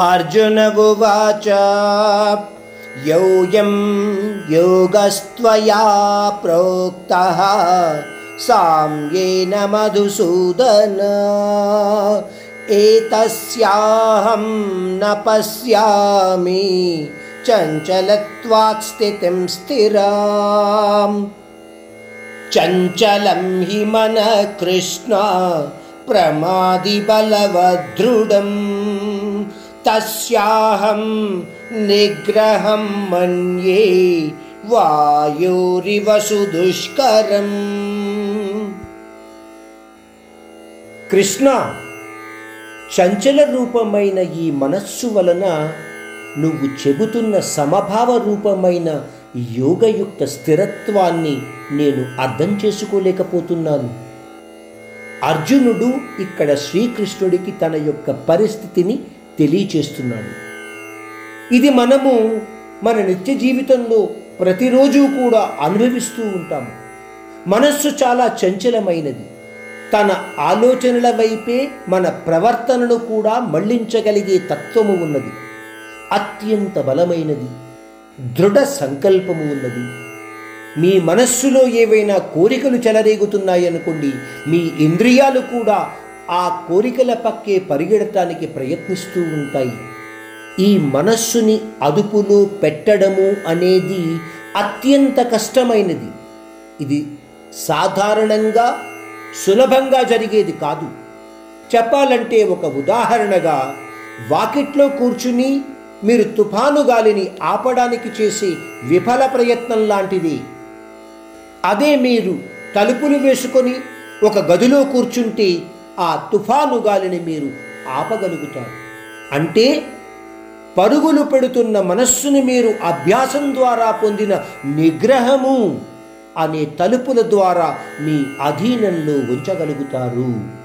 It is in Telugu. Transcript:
अर्जुन उवाच योऽयं योगस्त्वया प्रोक्तः साम्येन मधुसूदन। एतस्याहं न पश्यामि चञ्चलत्वात् स्थितिं स्थिराम्। चञ्चलं हि मनः कृष्ण प्रमादिबलवदृढम् तस्याहं निग्रहं मन्ये वायोरिव सुदुष्करम् కృష్ణ చంచల రూపమైన ఈ మనస్సు వలన నువ్వు చెబుతున్న సమభావ రూపమైన యోగయుక్త స్థిరత్వాన్ని నేను అర్థం చేసుకోలేకపోతున్నాను అర్జునుడు ఇక్కడ శ్రీకృష్ణుడికి తన యొక్క పరిస్థితిని తెలియచేస్తున్నాడు. ఇది మనము మన నిత్య జీవితంలో ప్రతిరోజు కూడా అనుభవిస్తూ ఉంటాము. మనస్సు చాలా చంచలమైనది. తన ఆలోచనల వైపే మన ప్రవర్తనను కూడా మళ్ళించగలిగే తత్వము ఉన్నది. అత్యంత బలమైనది. దృఢ సంకల్పము ఉన్నది. మీ మనస్సులో ఏవైనా కోరికలు చెలరేగుతున్నాయనుకోండి మీ ఇంద్రియాలు కూడా ఆ కోరికల పక్కే పరిగెడటానికి ప్రయత్నిస్తూ ఉంటాయి. ఈ మనస్సుని అదుపులో పెట్టడము అనేది అత్యంత కష్టమైనది. ఇది సాధారణంగా సులభంగా జరిగేది కాదు. చెప్పాలంటే ఒక ఉదాహరణగా వాకిట్లో కూర్చుని మీరు తుఫాను గాలిని ఆపడానికి చేసే విఫల ప్రయత్నం లాంటిది. అదే మీరు తలుపులు వేసుకొని ఒక గదిలో కూర్చుంటే ఆ తుఫాను గాలిని మీరు ఆపగలుగుతారు. అంటే పరుగులు పెడుతున్న మనస్సును మీరు అభ్యాసం ద్వారా పొందిన నిగ్రహము అనే తలుపుల ద్వారా మీ అధీనంలో ఉంచగలుగుతారు.